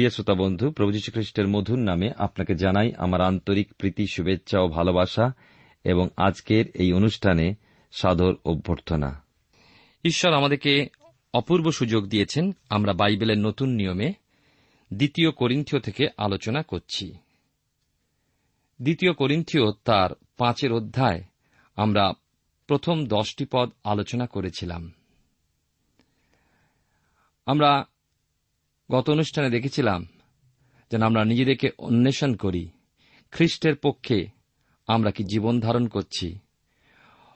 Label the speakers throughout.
Speaker 1: প্রিয় শ্রোতা বন্ধু, প্রভু খ্রিস্টের মধুর নামে আপনাকে জানাই আমার আন্তরিক প্রীতি, শুভেচ্ছা ও ভালোবাসা এবং আজকের এই অনুষ্ঠানে সাদর অভ্যর্থনা। ঈশ্বর আমাদেরকে অপূর্ব সুযোগ দিয়েছেন, আমরা বাইবেলের নতুন নিয়মে দ্বিতীয় করিন্থিয় থেকে আলোচনা করছি। দ্বিতীয় করিন্থিয় তার পাঁচের অধ্যায় আমরা প্রথম দশটি পদ আলোচনা করেছিলাম। আমরা গত অনুষ্ঠানে দেখেছিলাম যেন আমরা নিজেদেরকে অন্বেষণ করি। খ্রিস্টের পক্ষে আমরা কি জীবন ধারণ করছি?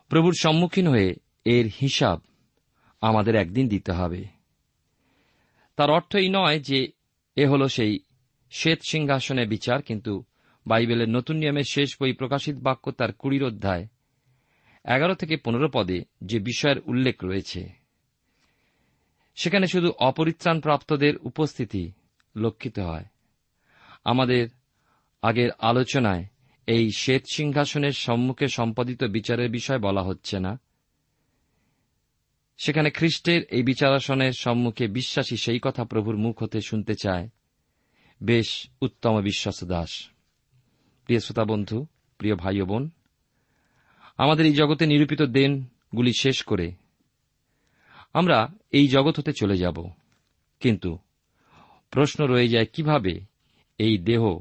Speaker 1: প্রভুর সম্মুখীন হয়ে এর হিসাব আমাদের একদিন দিতে হবে। তার অর্থ এই নয় যে এ হল সেই শ্বেত সিংহাসনের বিচার, কিন্তু বাইবেলের নতুন নিয়মের শেষ বই প্রকাশিত বাক্য তার কুড়ির অধ্যায় এগারো থেকে পনেরো পদে যে বিষয়ের উল্লেখ রয়েছে। সেখানে শুধু অপরিত্রাণ প্রাপ্তদের উপস্থিতি লক্ষিত হয়। আমাদের আগের আলোচনায় এই শ্বেত সিংহাসনের সম্মুখে সম্পাদিত বিচারের বিষয় বলা হচ্ছে না। সেখানে খ্রিস্টের এই বিচারাসনের সম্মুখে বিশ্বাসী সেই কথা প্রভুর মুখ হতে শুনতে চায়। বেশ উত্তম বিশ্বাস দাস। প্রিয় শ্রোতা বন্ধু, প্রিয় ভাই বোন, আমাদের এই জগতে নিরূপিত দেনগুলি শেষ করে আমরা এই জগৎ হতে চলে যাব। কিন্তু প্রশ্ন রয়ে যায়, কীভাবে এই দেহ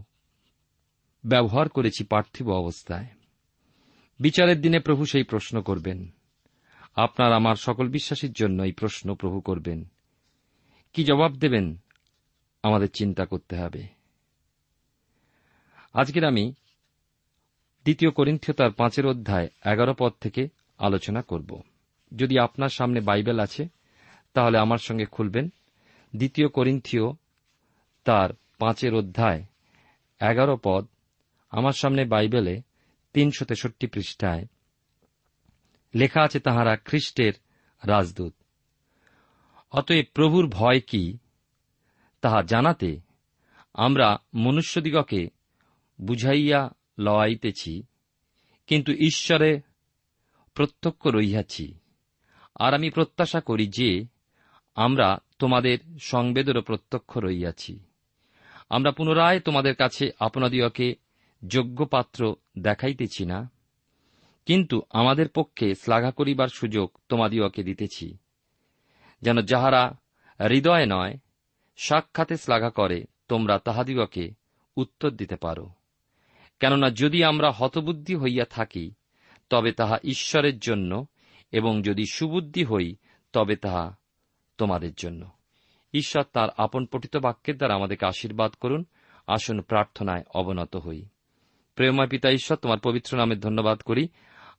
Speaker 1: ব্যবহার করেছি পার্থিব অবস্থায়? বিচারের দিনে প্রভু সেই প্রশ্ন করবেন। আপনার আমার সকল বিশ্বাসীর জন্য এই প্রশ্ন প্রভু করবেন। কি জবাব দেবেন আমাদের চিন্তা করতে হবে। আজকের আমি দ্বিতীয় করিন্থীয় তার পাঁচের অধ্যায় এগারো পদ থেকে আলোচনা করব। যদি আপনার সামনে বাইবেল আছে, তাহলে আমার সঙ্গে খুলবেন। দ্বিতীয় করিন্থীয় তার পাঁচের অধ্যায়, এগারো পদ, আমার সামনে বাইবেলে তিনশো তেষট্টি পৃষ্ঠায় লেখা আছে, তাহারা খ্রিস্টের রাজদূত। অতএব প্রভুর ভয় কি, তাহা জানাতে আমরা মনুষ্যদিগকে বুঝাইয়া লওয়াইতেছি, কিন্তু ঈশ্বরে প্রত্যক্ষ রইয়াছি। আর আমি প্রত্যাশা করি যে আমরা তোমাদের সংবেদেরও প্রত্যক্ষ রইয়াছি। আমরা পুনরায় তোমাদের কাছে আপনাদিওকে যোগ্য পাত্র দেখাইতেছি না, কিন্তু আমাদের পক্ষে শ্লাঘা করিবার সুযোগ তোমাদিওকে দিতেছি, যেন যাহারা হৃদয়ে নয়, সাক্ষাতে শ্লাঘা করে, তোমরা তাহাদিগকে উত্তর দিতে পারো। কেননা যদি আমরা হতবুদ্ধি হইয়া থাকি, তবে তাহা ঈশ্বরের জন্য এবং যদি সুবুদ্ধি হই, তবে তাহা তোমাদের জন্য। ঈশ্বর তার আপন পঠিত বাক্যের দ্বারা আমাদেরকে আশীর্বাদ করুন। আসুন প্রার্থনায় অবনত হই। প্রেমময় পিতা ঈশ্বর, তোমার পবিত্র নামে ধন্যবাদ করি।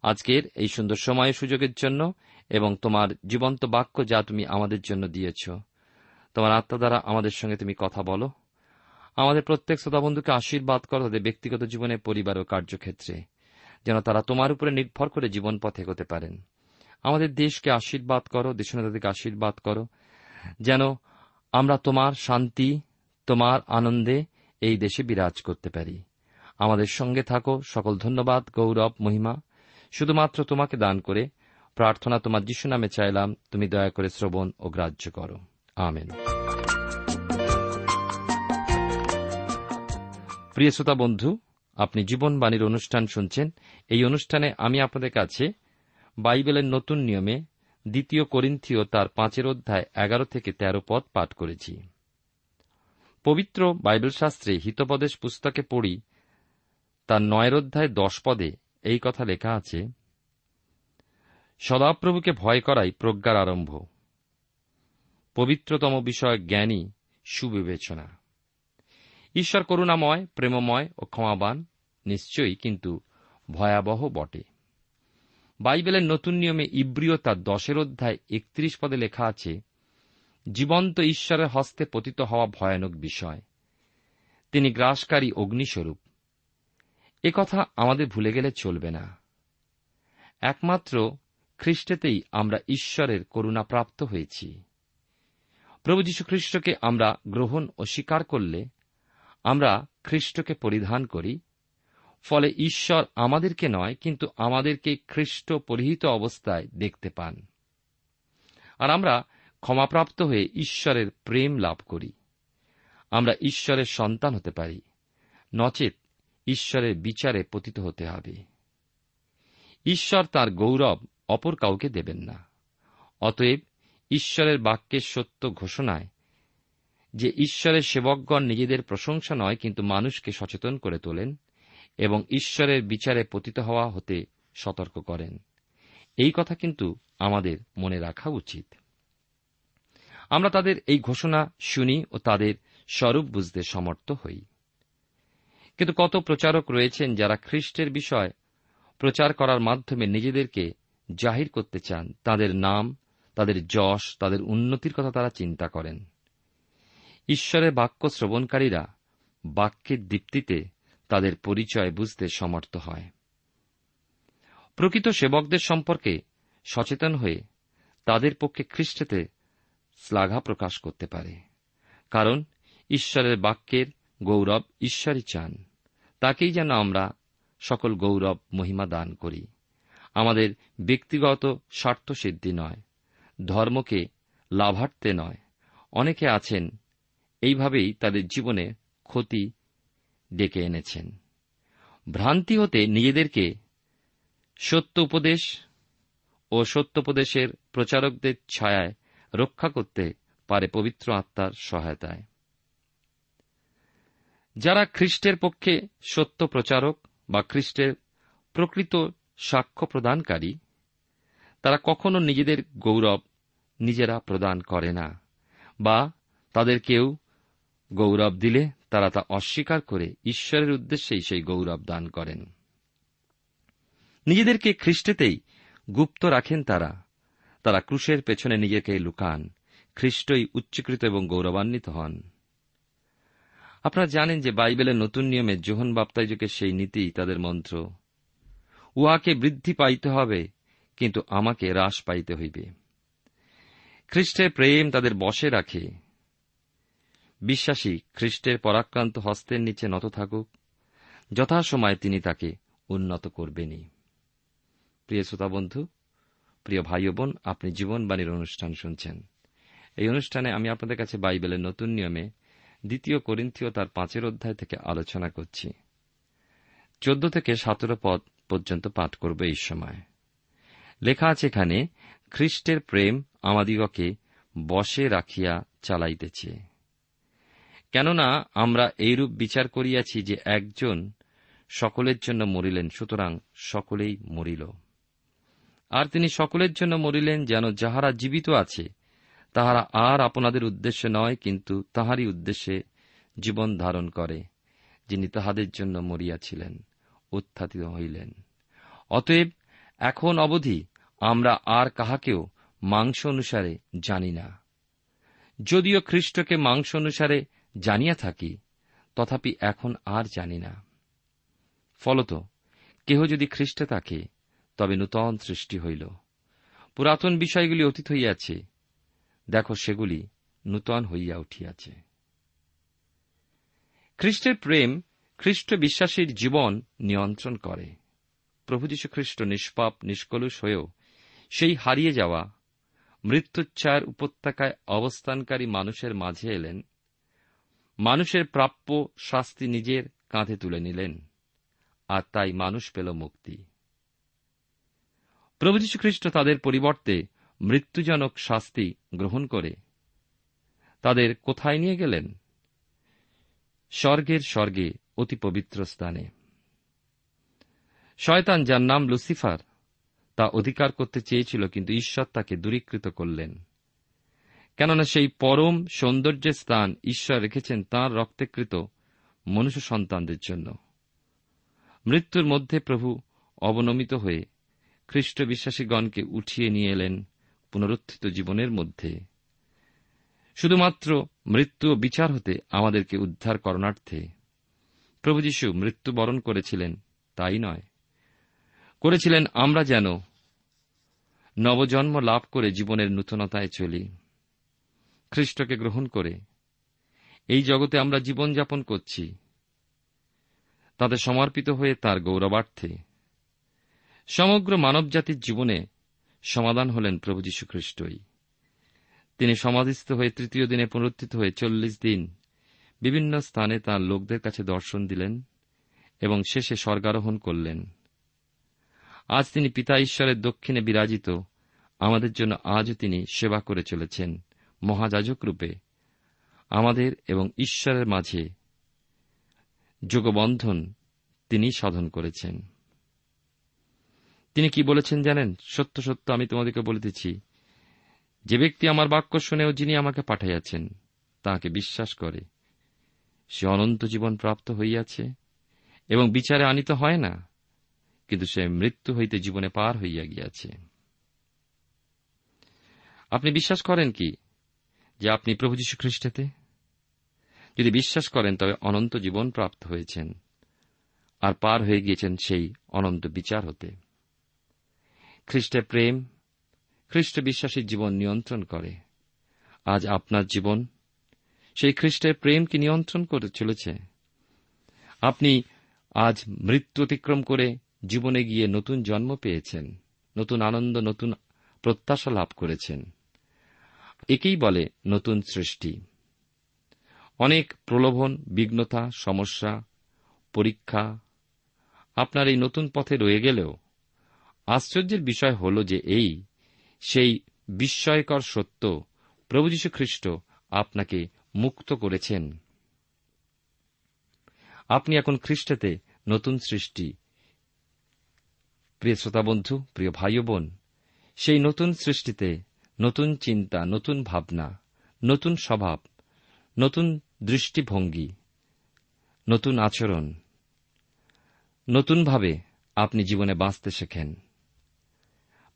Speaker 1: আজকের এই সুন্দর সময় সুযোগের জন্য এবং তোমার জীবন্ত বাক্য যা তুমি আমাদের জন্য দিয়েছ। তোমার আত্মা দ্বারা আমাদের সঙ্গে তুমি কথা বলো। আমাদের প্রত্যেক শ্রোতাবন্ধুকে আশীর্বাদ করো তাদের ব্যক্তিগত জীবনে, পরিবার ও কার্যক্ষেত্রে, যেন তারা তোমার উপরে নির্ভর করে জীবন পথে এগোতে পারেন। আমাদের দেশকে আশীর্বাদ করো, দেশনেতাদেরকে আশীর্বাদ করো। যেন আমরা তোমার শান্তি, তোমার আনন্দে এই দেশে বিরাজ করতে পারি। আমাদের সঙ্গে থাকো, সকল ধন্যবাদ, গৌরব, মহিমা। শুধুমাত্র তোমাকে দান করে প্রার্থনা তোমার যিশু নামে চাইলাম, তুমি দয়া করে শ্রবণ ও গ্রাহ্য করো। আমেন। প্রিয় শ্রোতা বন্ধু, আপনি জীবনবাণীর অনুষ্ঠান শুনছেন। এই অনুষ্ঠানে আমি আপনাদের কাছে বাইবেলের নতুন নিয়মে দ্বিতীয় করিন্থীয় তার পাঁচের অধ্যায় এগারো থেকে তেরো পদ পাঠ করেছি। পবিত্র বাইবেল শাস্ত্রে হিতপদেশ পুস্তকে পড়ি, তার নয়ের অধ্যায় দশ পদে এই কথা লেখা আছে, সদাপ্রভুকে ভয় করাই প্রজ্ঞার আরম্ভ। পবিত্রতম বিষয় জ্ঞানী সুবিবেচনা। ঈশ্বর করুণাময়, প্রেমময় ও ক্ষমাবান, নিশ্চয়ই কিন্তু ভয়াবহ বটে। বাইবেলের নতুন নিয়মে ইব্রিয় তার দশের অধ্যায় একত্রিশ পদে লেখা আছে, জীবন্ত ঈশ্বরের হস্তে পতিত হওয়া ভয়ানক বিষয়। তিনি গ্রাসকারী অগ্নিস্বরূপ। কথা আমাদের ভুলে গেলে চলবে না। একমাত্র খ্রিস্টেতেই আমরা ঈশ্বরের করুণা প্রাপ্ত হয়েছি। প্রভু যীশু খ্রিস্টকে আমরা গ্রহণ ও স্বীকার করলে আমরা খ্রিস্টকে পরিধান করি ফলে ঈশ্বর আমাদেরকে নয়, কিন্তু আমাদেরকে খ্রিস্ট পরিহিত অবস্থায় দেখতে পান। আর আমরা ক্ষমাপ্রাপ্ত হয়ে ঈশ্বরের প্রেম লাভ করি। আমরা ঈশ্বরের সন্তান হতে পারি। নচেত ঈশ্বরের বিচারে পতিত হতে হবে। ঈশ্বর তার গৌরব অপর কাউকে দেবেন না। অতএব ঈশ্বরের বাক্যের সত্য ঘোষণায় যে ঈশ্বরের সেবকগণ নিজেদের প্রশংসা নয়, কিন্তু মানুষকে সচেতন করে তোলেন এবং ঈশ্বরের বিচারে পতিত হওয়া হতে সতর্ক করেন। এই কথা কিন্তু আমাদের মনে রাখা উচিত। আমরা তাদের এই ঘোষণা শুনি ও তাদের স্বরূপ বুঝতে সমর্থ হই। কিন্তু কত প্রচারক রয়েছেন যারা খ্রিস্টের বিষয় প্রচার করার মাধ্যমে নিজেদেরকে জাহির করতে চান। তাদের নাম, তাদের যশ, তাদের উন্নতির কথা তারা চিন্তা করেন। ঈশ্বরের বাক্য শ্রবণকারীরা বাক্যের দীপ্তিতে তাদের পরিচয় বুঝতে সমর্থ হয়। প্রকৃত সেবকদের সম্পর্কে সচেতন হয়ে তাদের পক্ষে খ্রিস্টেতে শ্লাঘা প্রকাশ করতে পারে। কারণ ঈশ্বরের বাক্যের গৌরব ঈশ্বরই চান। তাকেই যেন আমরা সকল গৌরব, মহিমা দান করি। আমাদের ব্যক্তিগত স্বার্থসিদ্ধি নয়, ধর্মকে লাভার্থে নয়। অনেকে আছেন, এইভাবেই তাদের জীবনে ক্ষতি ডেকে এনেছেন। ভ্রান্তি হতে নিজেদেরকে সত্য উপদেশ ও সত্যোপদেশের প্রচারকদের ছায়ায় রক্ষা করতে পারে পবিত্র আত্মার সহায়তায়। যারা খ্রিস্টের পক্ষে সত্য প্রচারক বা খ্রিস্টের প্রকৃত সাক্ষ্য প্রদানকারী, তারা কখনো নিজেদের গৌরব নিজেরা প্রদান করে না বা তাদের কেউ গৌরব দিলে তারা তা অস্বীকার করে ঈশ্বরের উদ্দেশ্যেই সেই গৌরব দান করেন। নিজেদেরকে খ্রিস্টেতেই গুপ্ত রাখেন তারা। তারা ক্রুশের পেছনে নিজেকে লুকান, খ্রিস্টই উচ্চকৃত এবং গৌরবান্বিত হন। আপনারা জানেন যে বাইবেলের নতুন নিয়মে যোহন বাপ্তাইজকের সেই নীতি তাদের মন্ত্র, উহাকে বৃদ্ধি পাইতে হবে, কিন্তু আমাকে হ্রাস পাইতে হইবে। খ্রিস্টের প্রেম তাদের বসে রাখে বিশ্বাসী খ্রিস্টের পরাক্রান্ত হস্তের নিচে নত থাকুক, যথাসময়ে তিনি তাকে উন্নত করবেনই। প্রিয় শ্রোতা বন্ধু, প্রিয় ভাই বোন, আপনি জীবনবাণীর অনুষ্ঠান শুনছেন। এই অনুষ্ঠানে আমি আপনাদের কাছে বাইবেলের নতুন নিয়মে দ্বিতীয় করিন্থীয় তার পাঁচের অধ্যায় থেকে আলোচনা করছি। চোদ্দ থেকে সতেরো পদ পর্যন্ত পাঠ করব এই সময়। লেখা আছে এখানে, খ্রিস্টের প্রেম আমাদিগকে বসে রাখিয়া চালাইতেছে। কেননা আমরা এইরূপ বিচার করিয়াছি যে একজন সকলের জন্য মরিলেন, সুতরাং সকলেই মরিল। আর তিনি সকলের জন্য মরিলেন যেন যাহারা জীবিত আছে, তাহারা আর আপনাদের উদ্দেশ্যে নয়, কিন্তু তাহারই উদ্দেশ্যে জীবন ধারণ করে, যিনি তাহাদের জন্য মরিয়াছিলেন, উত্থাপিত হইলেন। অতএব এখন অবধি আমরা আর কাহাকেও মাংস অনুসারে জানি না। যদিও খ্রিস্টকে মাংস অনুসারে জানিয়া থাকি, তথাপি এখন আর জানি না। ফলত, কেহ যদি খ্রিস্টে থাকে, তবে নূতন সৃষ্টি হইল। পুরাতন বিষয়গুলি অতীত হইয়াছে, দেখো সেগুলি নূতন হইয়া উঠিয়াছে। খ্রিস্টের প্রেম খ্রিস্ট বিশ্বাসীর জীবন নিয়ন্ত্রণ করে। প্রভু যীশু খ্রিস্ট নিষ্পাপ, নিষ্কলুষ হয়েও সেই হারিয়ে যাওয়া, মৃত্যুচ্ছার উপত্যকায় অবস্থানকারী মানুষের মাঝে এলেন। মানুষের প্রাপ্য শাস্তি নিজের কাঁধে তুলে নিলেন, আর তাই মানুষ পেল মুক্তি। প্রভু খ্রিস্ট তাদের পরিবর্তে মৃত্যুজনক শাস্তি গ্রহণ করে তাদের কোথায় নিয়ে গেলেন? স্বর্গের স্বর্গে অতি পবিত্র স্থানে। শয়তান যার নাম লুসিফার, তা অধিকার করতে চেয়েছিল কিন্তু ঈশ্বর তাকে দূরীকৃত করলেন। কেননা সেই পরম সৌন্দর্যের স্থান ঈশ্বর রেখেছেন তাঁর রক্তেকৃত মনুষ্য সন্তানদের জন্য। মৃত্যুর মধ্যে প্রভু অবনমিত হয়ে খ্রিস্ট বিশ্বাসীগণকে উঠিয়ে নিয়ে এলেন পুনরুত্থিত জীবনের মধ্যে। শুধুমাত্র মৃত্যু ও বিচার হতে আমাদেরকে উদ্ধার করণার্থে প্রভু যীশু মৃত্যুবরণ করেছিলেন, তাই নয়। করেছিলেন আমরা যেন নবজন্ম লাভ করে জীবনের নূতনতায় চলি। খ্রিস্টকে গ্রহণ করে। এই জগতে আমরা জীবনযাপন করছি। তাতে সমর্পিত হয়ে তার গৌরবার্থে। সমগ্র মানবজাতির জীবনে সমাধান হলেন প্রভু যীশু খ্রিস্টই তিনি সমাধিস্থ হয়ে তৃতীয় দিনে পুনরুত্থিত হয়ে চল্লিশ দিন বিভিন্ন স্থানে তাঁর লোকদের কাছে দর্শন দিলেন এবং শেষে স্বর্গারোহণ করলেন। আজ তিনি পিতা ঈশ্বরের দক্ষিণে বিরাজিত। আমাদের জন্য আজও তিনি সেবা করে চলেছেন। মহাযাজক রূপে আমাদের এবং ঈশ্বরের মাঝে যোগবন্ধন তিনি সাধন করেছেন। তিনি কি বলেছেন জানেন? সত্য সত্য, আমি তোমাদেরকে বলিতেছি, যে ব্যক্তি আমার বাক্য শুনেও যিনি আমাকে পাঠাইয়াছেন, তাহাকে বিশ্বাস করে। সে অনন্ত জীবন প্রাপ্ত হইয়াছে এবং বিচারে আনিত হয় না, কিন্তু সে মৃত্যু হইতে জীবনে পার হইয়া গিয়াছে। আপনি বিশ্বাস করেন কি? যে আপনি প্রভু যীশু খ্রিস্টেতে? যদি বিশ্বাস করেন, তবে অনন্ত জীবন প্রাপ্ত হয়েছেন, আর পার হয়ে গিয়েছেন সেই অনন্ত বিচার হতে। খ্রিস্টের প্রেম, খ্রিস্ট বিশ্বাসীর জীবন নিয়ন্ত্রণ করে। আজ আপনার জীবন, সেই খ্রিস্টের প্রেম কি নিয়ন্ত্রণ করে চলেছে। আপনি আজ মৃত্যু অতিক্রম করে জীবনে গিয়ে নতুন জন্ম পেয়েছেন, নতুন আনন্দ, নতুন প্রত্যাশা লাভ করেছেন। একেই বলে নতুন সৃষ্টি। অনেক প্রলোভন, বিঘ্নতা, সমস্যা, পরীক্ষা আপনার এই নতুন পথে রয়ে গেলেও আশ্চর্যের বিষয় হল যে এই, সেই বিস্ময়কর সত্য প্রভু যীশু খ্রিস্ট আপনাকে মুক্ত করেছেন। আপনি এখন খ্রিস্টেতে নতুন সৃষ্টি। প্রিয় শ্রোতা বন্ধু, প্রিয় ভাই বোন, সেই নতুন সৃষ্টিতে নতুন চিন্তা, নতুন ভাবনা, নতুন স্বভাব, নতুন দৃষ্টিভঙ্গি, নতুন আচরণ। নতুনভাবে আপনি জীবনে বাঁচতে শেখেন।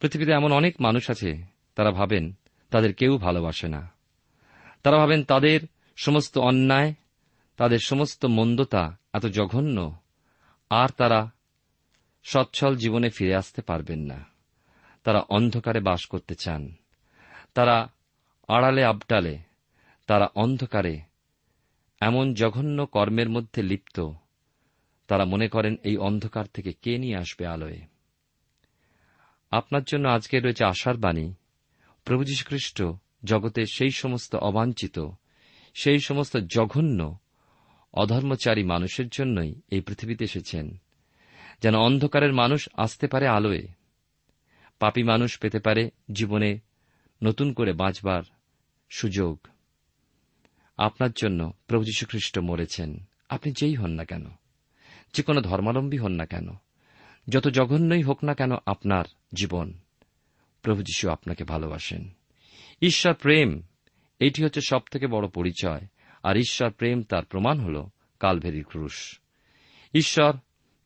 Speaker 1: পৃথিবীতে এমন অনেক মানুষ আছে, তারা ভাবেন তাদের কেউ ভালোবাসে না। তারা ভাবেন তাদের সমস্ত অন্যায়, তাদের সমস্ত মন্দতা এত জঘন্য, আর তারা সচ্ছল জীবনে ফিরে আসতে পারবেন না। তারা অন্ধকারে বাস করতে চান। তারা আড়ালে আবডালে তারা অন্ধকারে, এমন জঘন্য কর্মের মধ্যে লিপ্ত। তারা মনে করেন এই অন্ধকার থেকে কে নিয়ে আসবে আলোয়? আপনার জন্য আজকে রয়েছে আশার বাণী। প্রভু যীশুখ্রিস্ট জগতে সেই সমস্ত অবাঞ্ছিত, সেই সমস্ত জঘন্য, অধর্মচারী মানুষের জন্যই এই পৃথিবীতে এসেছেন, যেন অন্ধকারের মানুষ আসতে পারে আলোয়। পাপী মানুষ পেতে পারে জীবনে নতুন করে বাঁচবার সুযোগ। আপনার জন্য প্রভু যীশুখ্রিস্ট মরেছেন। আপনি যেই হন না কেন? যে কোনো ধর্মাবলম্বী হন না কেন? যত জঘন্যই হোক না কেন আপনার জীবন। প্রভু যীশু আপনাকে ভালোবাসেন। ঈশ্বর প্রেম, এটি হচ্ছে সব থেকে বড় পরিচয়, আর ঈশ্বর প্রেম তার প্রমাণ হল কালভেরি ক্রুশ। ঈশ্বর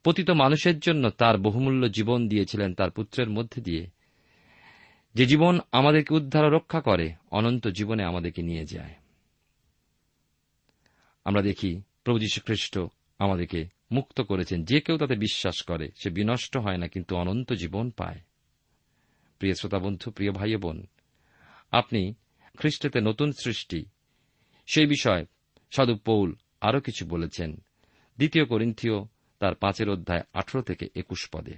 Speaker 1: পতিত মানুষের জন্য তার বহুমূল্য জীবন দিয়েছিলেন তার পুত্রের মধ্যে দিয়ে যে জীবন আমাদেরকে উদ্ধার রক্ষা করে, অনন্ত জীবনে আমাদেরকে নিয়ে যায়। আমরা দেখি প্রভু খ্রিস্ট আমাদেরকে মুক্ত করেছেন। যে কেউ তাতে বিশ্বাস করে, সে বিনষ্ট হয় না, কিন্তু অনন্ত জীবন পায়। প্রিয় শ্রোতা বন্ধু প্রিয় ভাই বোন আপনি খ্রিস্টেতে নতুন সৃষ্টি। সেই বিষয়ে সাধু পৌল আরও কিছু বলেছেন। দ্বিতীয় করিন্থীয় তার পাঁচের অধ্যায় আঠারো থেকে একুশ পদে।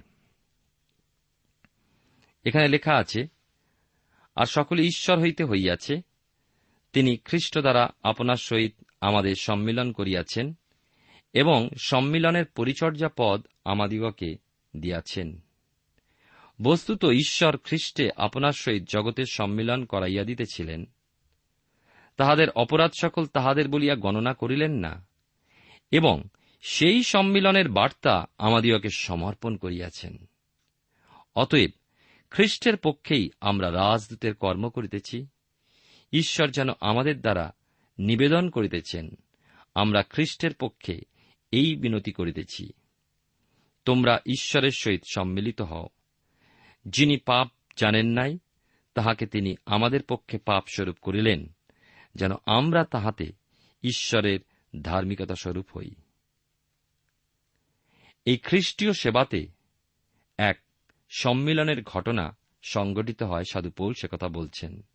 Speaker 1: এখানে লেখা আছে আর সকলে ঈশ্বর হইতে হইয়াছে। তিনি খ্রিস্ট দ্বারা আপনার সহিত আমাদের সম্মিলন করিয়াছেন এবং সম্মিলনের পরিচর্যা পদ আমাদিগকে দিয়াছেন। বস্তুত ঈশ্বর খ্রিস্টে আপনার সহিত জগতের সম্মিলন করাইয়া দিতেছিলেন। তাহাদের অপরাধ সকল তাহাদের বলিয়া গণনা করিলেন না এবং সেই সম্মিলনের বার্তা আমাদিগকে সমর্পণ করিয়াছেন। অতএব খ্রিস্টের পক্ষেই আমরা রাজদূতের কর্ম করিতেছি। ঈশ্বর যেন আমাদের দ্বারা নিবেদন করিতেছেন, আমরা খ্রিস্টের পক্ষে এই বিনতি করিতেছি। তোমরা ঈশ্বরের সহিত সম্মিলিত হও। যিনি পাপ জানেন নাই, তাহাকে তিনি আমাদের পক্ষে পাপ স্বরূপ করিলেন, যেন আমরা তাহাতে ঈশ্বরের ধার্মিকতা স্বরূপ হই। এই খ্রিস্টীয় সেবাতে এক সম্মিলনের ঘটনা সংগঠিত হয় সাধু পৌল সে কথা বলছেন।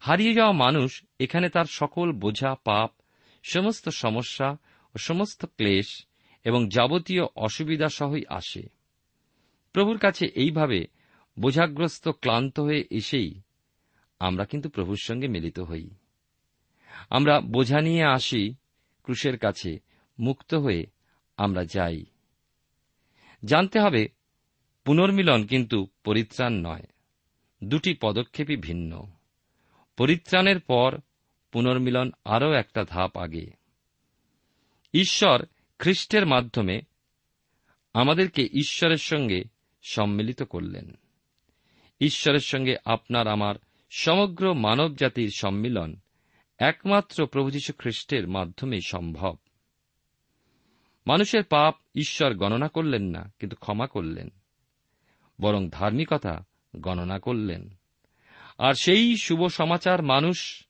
Speaker 1: হারিয়ে যাওয়া মানুষ এখানে তার সকল বোঝা, পাপ, সমস্ত সমস্যা ও সমস্ত ক্লেশ এবং যাবতীয় অসুবিধা সহই আসে। প্রভুর কাছে এইভাবে বোঝাগ্রস্ত ক্লান্ত হয়ে এসেই আমরা কিন্তু প্রভুর সঙ্গে মিলিত হই। আমরা বোঝা নিয়ে আসি ক্রুশের কাছে, মুক্ত হয়ে আমরা যাই। জানতে হবে পুনর্মিলন কিন্তু পরিত্রাণ নয়। দুটি পদক্ষেপই ভিন্ন। পরিত্রাণের পর পুনর্মিলন আরও একটা ধাপ আগে। ঈশ্বর খ্রিস্টের মাধ্যমে আমাদেরকে ঈশ্বরের সঙ্গে সম্মিলিত করলেন। ঈশ্বরের সঙ্গে আপনার আমার সমগ্র মানব জাতির সম্মিলন একমাত্র প্রভু যীশু খ্রিস্টের মাধ্যমেই সম্ভব। মানুষের পাপ ঈশ্বর গণনা করলেন না, কিন্তু ক্ষমা করলেন। বরং ধার্মিকতা গণনা করলেন। আর সেই শুভ সমাচার মানুষ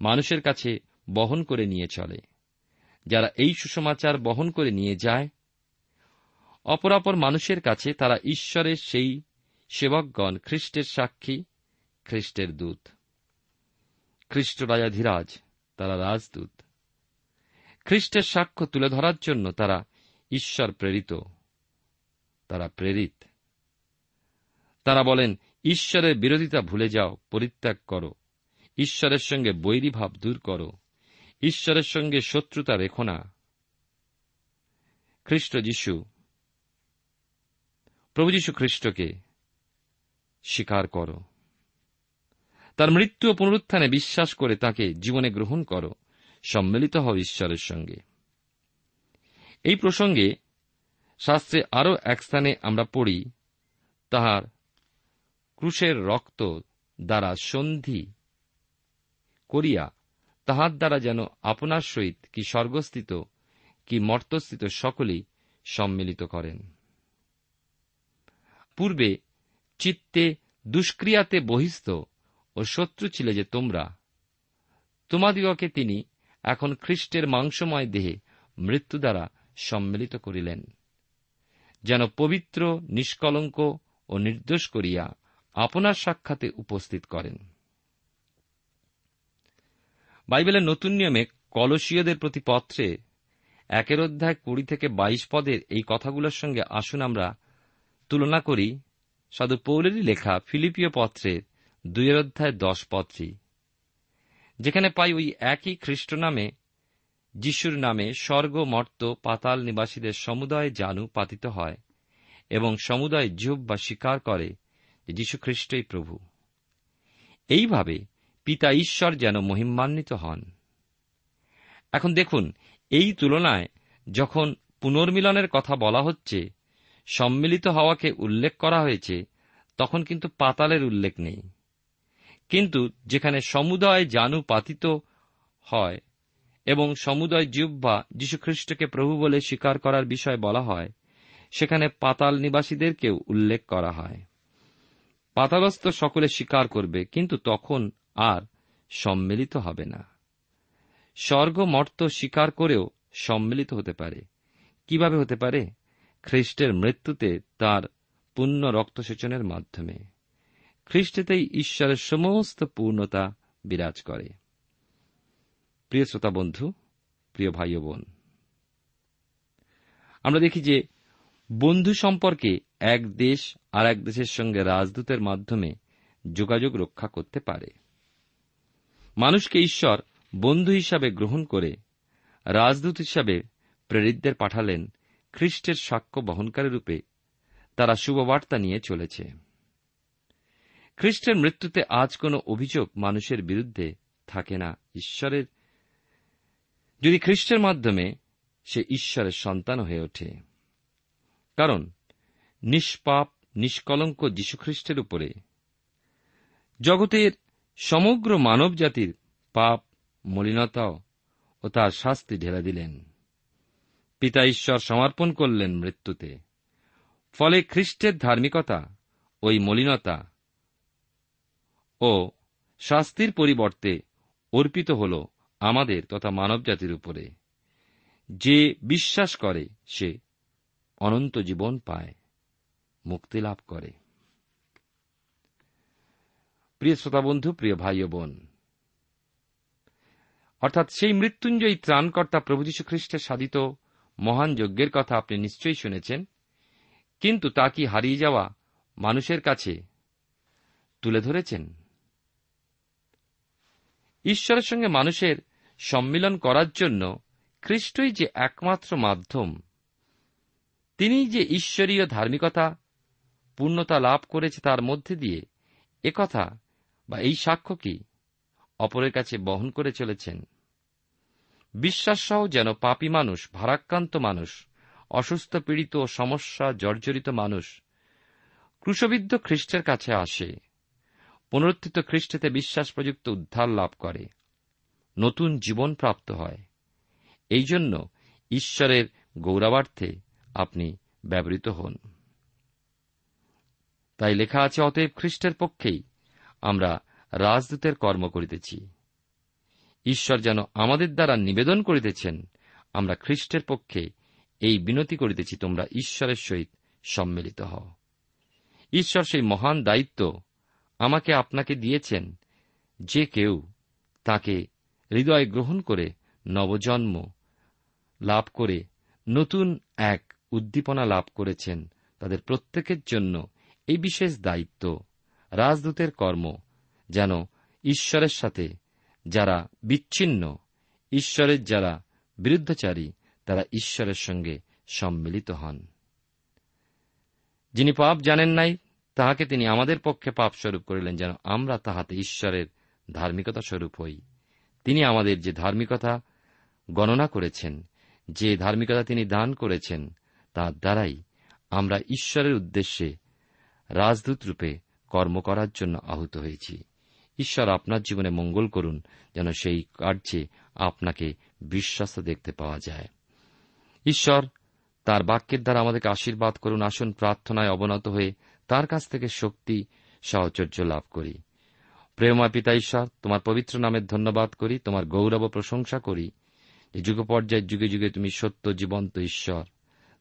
Speaker 1: মানুষের কাছে বহন করে নিয়ে চলে। যারা এই সুসমাচার বহন করে নিয়ে যায়, অপরাপর মানুষের কাছে তারা ঈশ্বরের সেই সেবকগণ, খ্রিস্টের সাক্ষী, খ্রিস্টের দূত। খ্রিস্ট রাজাধিরাজ, তারা রাজদূত। খ্রিস্টের সাক্ষ্য তুলে ধরার জন্য তারা ঈশ্বর প্রেরিত, তারা প্রেরিত। তারা বলেন, ঈশ্বরের বিরোধিতা ভুলে যাও, পরিত্যাগ করো। ঈশ্বরের সঙ্গে বৈরী ভাব দূর করো। ঈশ্বরের সঙ্গে শত্রুতা রেখো না। খ্রিস্ট যিশু। প্রভু যীশু খ্রিস্টকে স্বীকার করো। তার মৃত্যু ও পুনরুত্থানে বিশ্বাস করে তাকে জীবনে গ্রহণ করো। সম্মিলিত হও ঈশ্বরের সঙ্গে। এই প্রসঙ্গে শাস্ত্রে আরও এক স্থানে আমরা পড়ি, তাহার ক্রুশের রক্ত দ্বারা সন্ধি করিয়া তাহার দ্বারা যেন আপনার সহিত কি স্বর্গস্থিত, কি মর্তস্থিত সকলেই সম্মিলিত করেন। পূর্বে চিত্তে দুষ্ক্রিয়াতে বহিস্থ ও শত্রু ছিলে যে তোমরা, তোমাদিগকে তিনি এখন খ্রিস্টের মাংসময় দেহে মৃত্যু দ্বারা সম্মিলিত করিলেন। যেন পবিত্র, নিষ্কলঙ্ক ও নির্দোষ করিয়া আপনার সাক্ষাতে উপস্থিত করেন। বাইবেলের নতুন নিয়মে কলসীয়দের প্রতি পত্রে একের অধ্যায় কুড়ি থেকে বাইশ পদের এই কথাগুলোর সঙ্গে আসুন আমরা তুলনা করি। সাধু পৌলেরই লেখা ফিলিপীয় পত্রের দুইয়ের অধ্যায় দশ পত্রী যেখানে পাই ওই একই খ্রিস্ট নামে, যিশুর নামে স্বর্গ, মর্ত, পাতাল নিবাসীদের সমুদায় জানু পাতিত হয় এবং সমুদায় যুব বা স্বীকার করে। যে যীশু খ্রিস্টই প্রভু। এইভাবে পিতা ঈশ্বর যেন মহিমান্বিত হন। এখন দেখুন, এই তুলনায় যখন পুনর্মিলনের কথা বলা হচ্ছে, সম্মিলিত হওয়াকে উল্লেখ করা হয়েছে, তখন কিন্তু পাতালের উল্লেখ নেই। কিন্তু যেখানে সমুদয় জানু পাতিত হয় এবং সমুদয় জিহ্বা যীশুখ্রিস্টকে প্রভু বলে স্বীকার করার বিষয় বলা হয়, সেখানে পাতাল নিবাসীদেরকেও উল্লেখ করা হয়। পাতালস্থ সকলে স্বীকার করবে, কিন্তু তখন আর সম্মিলিত হবে না। স্বর্গ মর্ত স্বীকার করেও সম্মিলিত হতে পারে। কীভাবে হতে পারে? খ্রিস্টের মৃত্যুতে তার পুণ্য রক্তসেচনের মাধ্যমে। খ্রিস্টেতেই ঈশ্বরের সমস্ত পূর্ণতা বিরাজ করে। প্রিয় শ্রোতা বন্ধু, প্রিয় ভাই বোন, আমরা দেখি যে বন্ধু সম্পর্কে এক দেশ আর এক দেশের সঙ্গে রাজদূতের মাধ্যমে যোগাযোগ রক্ষা করতে পারে। মানুষকে ঈশ্বর বন্ধু হিসাবে গ্রহণ করে রাজদূত হিসাবে প্রেরিতদের পাঠালেন খ্রিস্টের সাক্ষ্য বহনকারী রূপে তারা শুভবার্তা নিয়ে চলেছে। খ্রিস্টের মৃত্যুতে আজ কোনো অভিযোগ মানুষের বিরুদ্ধে থাকে না ঈশ্বরের। যদি খ্রিস্টের মাধ্যমে সে ঈশ্বরের সন্তান হয়ে ওঠে। কারণ নিষ্পাপ, নিষ্কলঙ্ক যীশুখ্রিস্টের উপরে। জগতের সমগ্র মানব জাতির পাপ, মলিনতাও ও তার শাস্তি ঢেলে দিলেন। পিতা ঈশ্বর সমর্পণ করলেন মৃত্যুতে। ফলে খ্রিস্টের ধার্মিকতা, ওই মলিনতা ও শাস্তির পরিবর্তে অর্পিত হল আমাদের তথা মানবজাতির উপরে। যে বিশ্বাস করে, সে অনন্ত জীবন পায়। মুক্তি লাভ করে। প্রিয় শ্রোতাবন্ধু, প্রিয় ভাই ও বোন, অর্থাৎ সেই মৃত্যুঞ্জয়ী ত্রাণকর্তা প্রভু যীশু খ্রিস্টের সাধিত মহান যজ্ঞের কথা আপনি নিশ্চয়ই শুনেছেন, কিন্তু তা কি হারিয়ে যাওয়া মানুষের কাছে তুলে ধরেছেন? ঈশ্বরের সঙ্গে মানুষের সম্মিলন করার জন্য খ্রিস্টই যে একমাত্র মাধ্যম তিনি যে ঈশ্বরীয় ধার্মিকতা পূর্ণতা লাভ করেছে তার মধ্যে দিয়ে একথা বা এই সাক্ষ্য কি? অপরের কাছে বহন করে চলেছেন। বিশ্বাসসহ যেন পাপী মানুষ, ভারাক্রান্ত মানুষ, অসুস্থ পীড়িত ও সমস্যা জর্জরিত মানুষ ক্রুশবিদ্ধ খ্রিস্টের কাছে আসে, পুনরুত্থিত খ্রিস্টেতে বিশ্বাস প্রযুক্ত উদ্ধার লাভ করে, নতুন জীবন প্রাপ্ত হয়। এই জন্য ঈশ্বরের গৌরবার্থে আপনি ব্যবহৃত হন। তাই লেখা আছে, অতএব খ্রিস্টের পক্ষেই আমরা রাজদূতের কর্ম করিতেছি। ঈশ্বর যেন আমাদের দ্বারা নিবেদন করিতেছেন, আমরা খ্রিস্টের পক্ষে এই বিনতি করিতেছি, তোমরা ঈশ্বরের সহিত সম্মিলিত হও। ঈশ্বর সেই মহান দায়িত্ব আমাকে আপনাকে দিয়েছেন, যে কেউ তাকে হৃদয় গ্রহণ করে নবজন্ম লাভ করে নতুন এক উদ্দীপনা লাভ করেছেন, তাদের প্রত্যেকের জন্য এই বিশেষ দায়িত্ব রাজদূতের কর্ম, যেন ঈশ্বরের সাথে যারা বিচ্ছিন্ন, ঈশ্বরের যারা বিরুদ্ধচারী, তারা ঈশ্বরের সঙ্গে সম্মিলিত হন। যিনি পাপ জানেন নাই, তাহাকে তিনি আমাদের পক্ষে পাপ স্বরূপ করিলেন, যেন আমরা তাহাতে ঈশ্বরের ধার্মিকতা স্বরূপ হই। তিনি আমাদের যে ধার্মিকতা গণনা করেছেন, যে ধার্মিকতা তিনি দান করেছেন, তার দ্বারাই আমরা ঈশ্বরের উদ্দেশ্যে রাজদূত রূপে কর্ম করার জন্য আহত হয়েছি। ঈশ্বর আপনার জীবনে মঙ্গল করুন, যেন সেই কার্যে আপনাকে বিশ্বস্ত দেখতে পাওয়া যায়। ঈশ্বর, তার বাক্যের দ্বারা আমাদেরকে আশীর্বাদ করুন, আসুন প্রার্থনায় অবনত হয়ে তার কাছ থেকে শক্তি, সাহচর্য লাভ করি। প্রেমা পিতা ঈশ্বর, তোমার পবিত্র নামের ধন্যবাদ করি, তোমার গৌরব প্রশংসা করি। যুগ পর্যায়ের যুগে যুগে তুমি সত্য, জীবন্ত ঈশ্বর।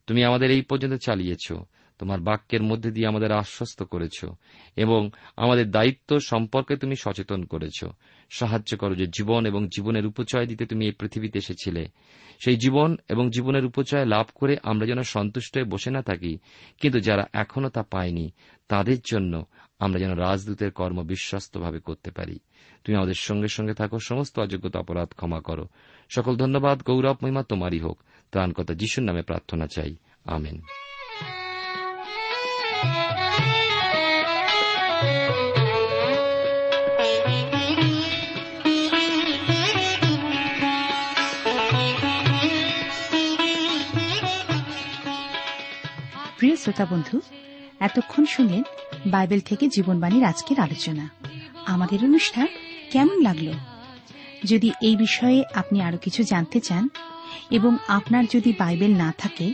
Speaker 1: তুমি আমাদের এই পর্যন্ত চালিয়েছ। তোমার বাক্যের মধ্যে দিয়ে আমাদের আশ্বস্ত করেছ এবং আমাদের দায়িত্ব সম্পর্কে তুমি সচেতন করেছ। সাহায্য করো যে জীবন এবং জীবনের উপচয় দিতে তুমি এই পৃথিবীতে এসেছিলে। সেই জীবন এবং জীবনের উপচয় লাভ করে আমরা যেন সন্তুষ্ট হয়ে বসে না থাকি, কিন্তু যারা এখনও তা পায়নি, তাদের জন্য আমরা যেন রাজদূতের কর্ম বিশ্বস্তভাবে করতে পারি। তুমি আমাদের সঙ্গে সঙ্গে থাকো, সমস্ত অযোগ্যতা অপরাধ ক্ষমা করো। সকল ধন্যবাদ, গৌরব, মহিমা তোমারই হোক। ত্রাণকতা যিশুর নামে প্রার্থনা চাই। আমেন।
Speaker 2: প্রিয় শ্রোতা বন্ধু, এতক্ষণ শুনলেন বাইবেল থেকে জীবনবাণীর আজকের আলোচনা। আমাদের অনুষ্ঠান কেমন লাগল? যদি এই বিষয়ে আপনি আরও কিছু জানতে চান এবং আপনার যদি বাইবেল না থাকে